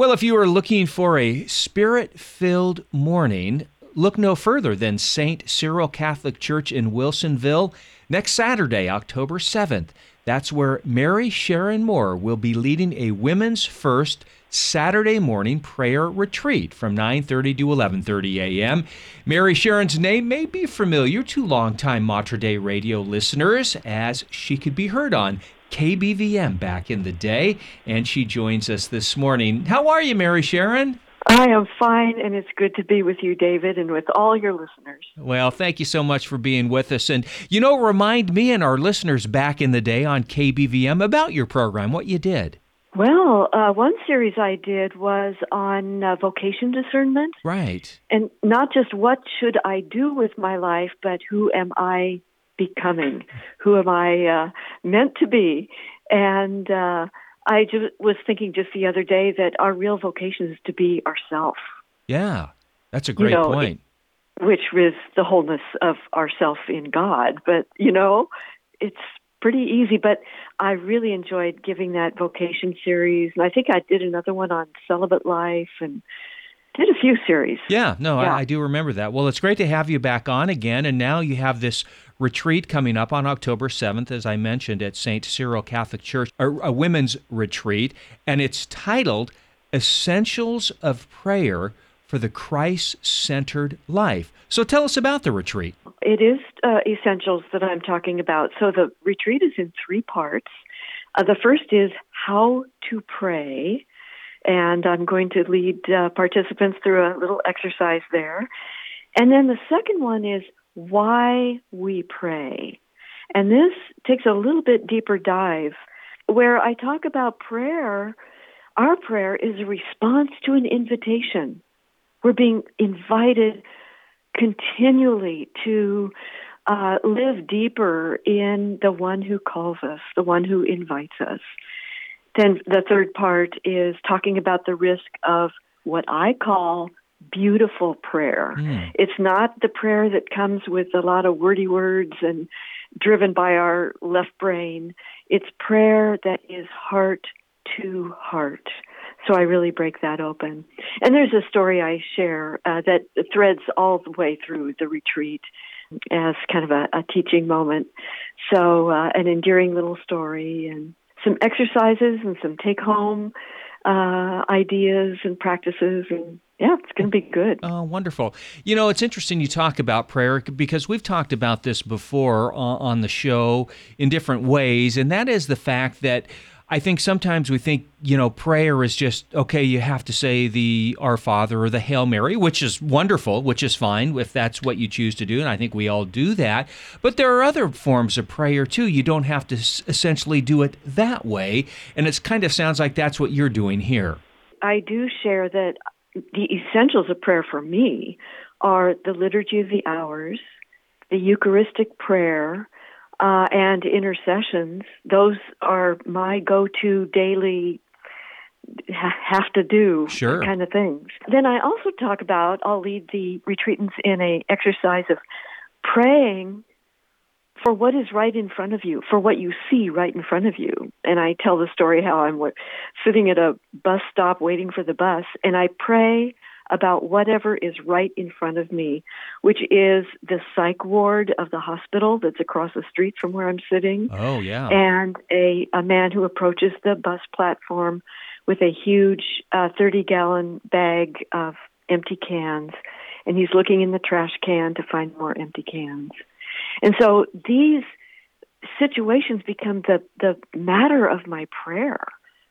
Well, if you are looking for a spirit filled morning, look no further than St. Cyril Catholic Church in Wilsonville next Saturday, October 7th. That's where Mary Sharon Moore will be leading a women's first Saturday morning prayer retreat from 9:30 to 11:30 a.m. Mary Sharon's name may be familiar to longtime Mater Dei radio listeners as she could be heard on KBVM back in the day, and she joins us this morning. How are you, Mary Sharon? I am fine, and it's good to be with you, David, and with all your listeners. Well, thank you so much for being with us. And, you know, remind me and our listeners back in the day on KBVM about your program, what you did. Well, uh, one series I did was on uh, vocation discernment. Right. And not just what should I do with my life, but who am I becoming? Who am I uh, meant to be? And uh, I just was thinking just the other day that our real vocation is to be ourself. Yeah, that's a great you know, point. Which is the wholeness of ourself in God. But, you know, it's pretty easy. But I really enjoyed giving that vocation series. And I think I did another one on celibate life and did a few series. Yeah, no, Yeah. I, I do remember that. Well, it's great to have you back on again. And now you have this retreat coming up on October 7th, as I mentioned, at St. Cyril Catholic Church, a, a women's retreat. And it's titled Essentials of Prayer for the Christ Centered Life. So tell us about the retreat. It is uh, essentials that I'm talking about. So the retreat is in three parts. Uh, the first is how to pray, and I'm going to lead uh, participants through a little exercise there. And then the second one is why we pray. And this takes a little bit deeper dive where I talk about prayer. Our prayer is a response to an invitation. We're being invited continually to uh, live deeper in the one who calls us, the one who invites us. Then the third part is talking about the risk of what I call beautiful prayer. Mm. It's not the prayer that comes with a lot of wordy words and driven by our left brain. It's prayer that is heart to heart. So I really break that open. And there's a story I share uh, that threads all the way through the retreat as kind of a, a teaching moment. So uh, an endearing little story and some exercises and some take home uh, ideas and practices and yeah, it's going to be good. Oh, wonderful. You know, it's interesting you talk about prayer because we've talked about this before on, on the show in different ways, and that is the fact that I think sometimes we think, you know, prayer is just, okay, you have to say the Our Father or the Hail Mary, which is wonderful, which is fine if that's what you choose to do, and I think we all do that. But there are other forms of prayer too. You don't have to essentially do it that way, and it kind of sounds like that's what you're doing here. I do share that the essentials of prayer for me are the liturgy of the hours, the Eucharistic prayer, uh, and intercessions. Those are my go-to daily have to do Sure. kind of things. Then I also talk about I'll lead the retreatants in a exercise of praying for what is right in front of you, for what you see right in front of you. And I tell the story how I'm sitting at a bus stop waiting for the bus, and I pray about whatever is right in front of me, which is the psych ward of the hospital that's across the street from where I'm sitting, Oh, yeah. and a, a man who approaches the bus platform with a huge uh, 30 gallon bag of empty cans, and he's looking in the trash can to find more empty cans. And so these situations become the, the matter of my prayer.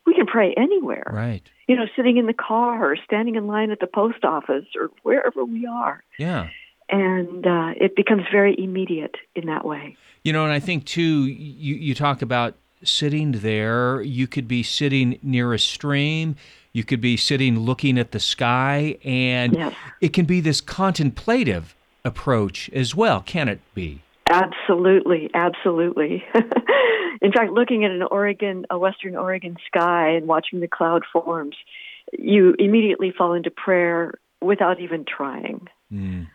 We can pray anywhere, right. you know, sitting in the car or standing in line at the post office or wherever we are. Yeah. And uh, it becomes very immediate in that way. You know, and I think too, you, you talk about sitting there. You could be sitting near a stream. You could be sitting looking at the sky, and Yes. it can be this contemplative approach as well, can it be? Absolutely, absolutely. In fact, looking at an Oregon, a Western Oregon sky and watching the cloud forms, you immediately fall into prayer without even trying. Mm.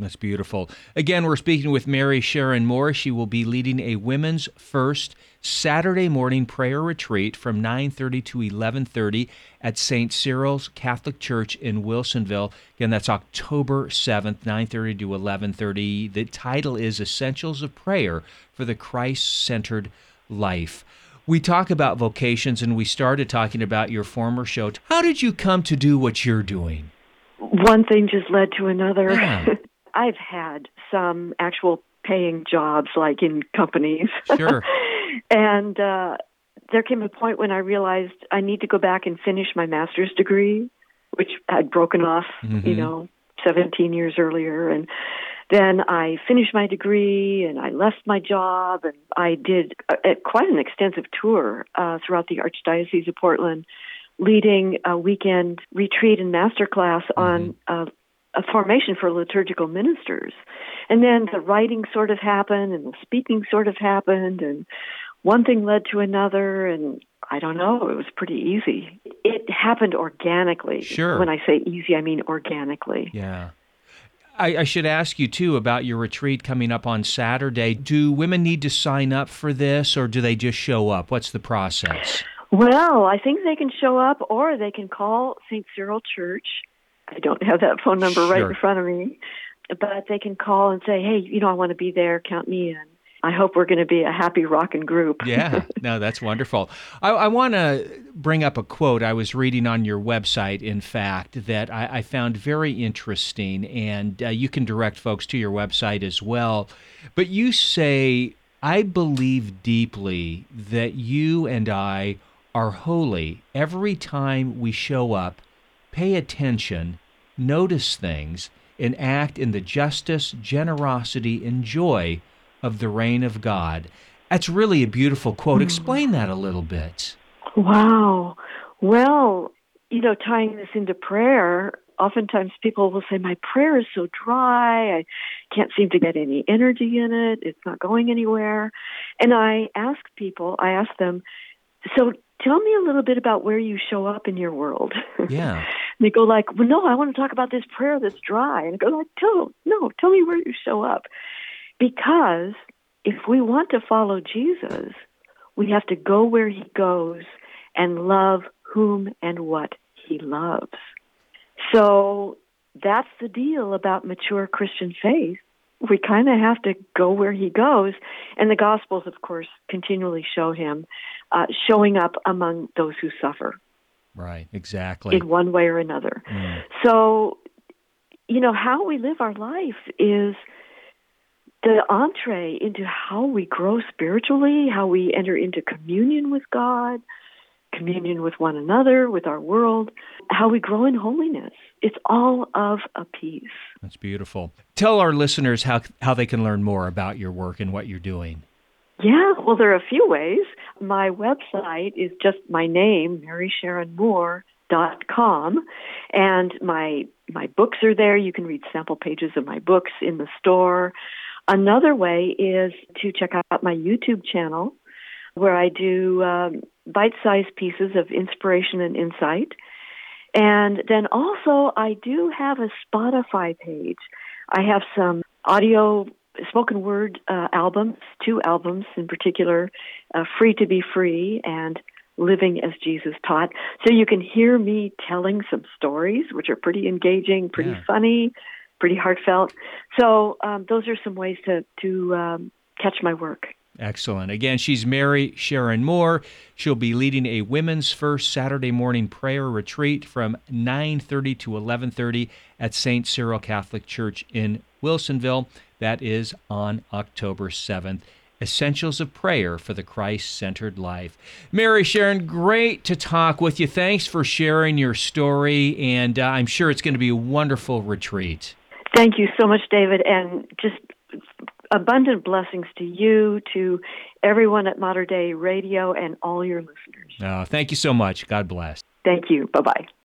That's beautiful. Again, we're speaking with Mary Sharon Moore. She will be leading a women's first Saturday morning prayer retreat from 9:30 to 11:30 at St. Cyril's Catholic Church in Wilsonville. Again, that's October 7th, 9:30 to 11:30. The title is Essentials of Prayer for the Christ-Centered Life. We talk about vocations and we started talking about your former show. How did you come to do what you're doing? One thing just led to another. Yeah. I've had some actual paying jobs, like in companies. Sure. and uh, there came a point when I realized I need to go back and finish my master's degree, which i had broken off, Mhm. you know, 17 years earlier. And then I finished my degree and I left my job and I did a, a, quite an extensive tour uh, throughout the Archdiocese of Portland, leading a weekend retreat and masterclass on uh, a formation for liturgical ministers. And then the writing sort of happened and the speaking sort of happened and one thing led to another and I don't know, it was pretty easy. It happened organically. Sure. When I say easy, I mean organically. Yeah. I, I should ask you too about your retreat coming up on Saturday. Do women need to sign up for this or do they just show up? What's the process? Well, I think they can show up or they can call St. Cyril Church. I don't have that phone number right in front of me, but they can call and say, hey, you know, I want to be there. Count me in. I hope we're going to be a happy rockin' group. Yeah, no, that's wonderful. I, I want to bring up a quote I was reading on your website, in fact, that I, I found very interesting, and uh, you can direct folks to your website as well. But you say, I believe deeply that you and I are holy every time we show up, pay attention, notice things, and act in the justice, generosity, and joy of the reign of God. That's really a beautiful quote. Hmm. Explain that a little bit. Wow. Well, you know, tying this into prayer, oftentimes people will say, My prayer is so dry. I can't seem to get any energy in it. It's not going anywhere. And I ask people, I ask them, So tell me a little bit about where you show up in your world. Yeah. And they go like, "Well, no, I want to talk about this prayer that's dry." And I go like, "Tell no, tell me where you show up." Because if we want to follow Jesus, we have to go where he goes and love whom and what he loves. So that's the deal about mature Christian faith. We kind of have to go where he goes, and the Gospels, of course, continually show him uh, showing up among those who suffer Right, exactly. in one way or another. Mm. So, you know, how we live our life is the entree into how we grow spiritually, how we enter into communion with God, communion with one another, with our world, how we grow in holiness. It's all of a piece. That's beautiful. Tell our listeners how, how they can learn more about your work and what you're doing. Yeah, well, there are a few ways. My website is just my name, marysharonmoore.com, and my my books are there. You can read sample pages of my books in the store. Another way is to check out my YouTube channel, where I do um, bite-sized pieces of inspiration and insight. And then also, I do have a Spotify page. I have some audio spoken word uh, albums, two albums in particular, uh, Free to Be Free and Living as Jesus Taught. So you can hear me telling some stories, which are pretty engaging, pretty Yeah. funny, pretty heartfelt. So um, those are some ways to, to um, catch my work. Excellent. Again, she's Mary Sharon Moore. She'll be leading a women's first Saturday morning prayer retreat from 9:30 to 11:30 at St. Cyril Catholic Church in Wilsonville. That is on October 7th. Essentials of Prayer for the Christ-centered life. Mary Sharon, great to talk with you. Thanks for sharing your story, and uh, I'm sure it's going to be a wonderful retreat. Thank you so much, David, and just abundant blessings to you, to everyone at Mater Dei Radio, and all your listeners. Uh, thank you so much. God bless. Thank you. Bye bye.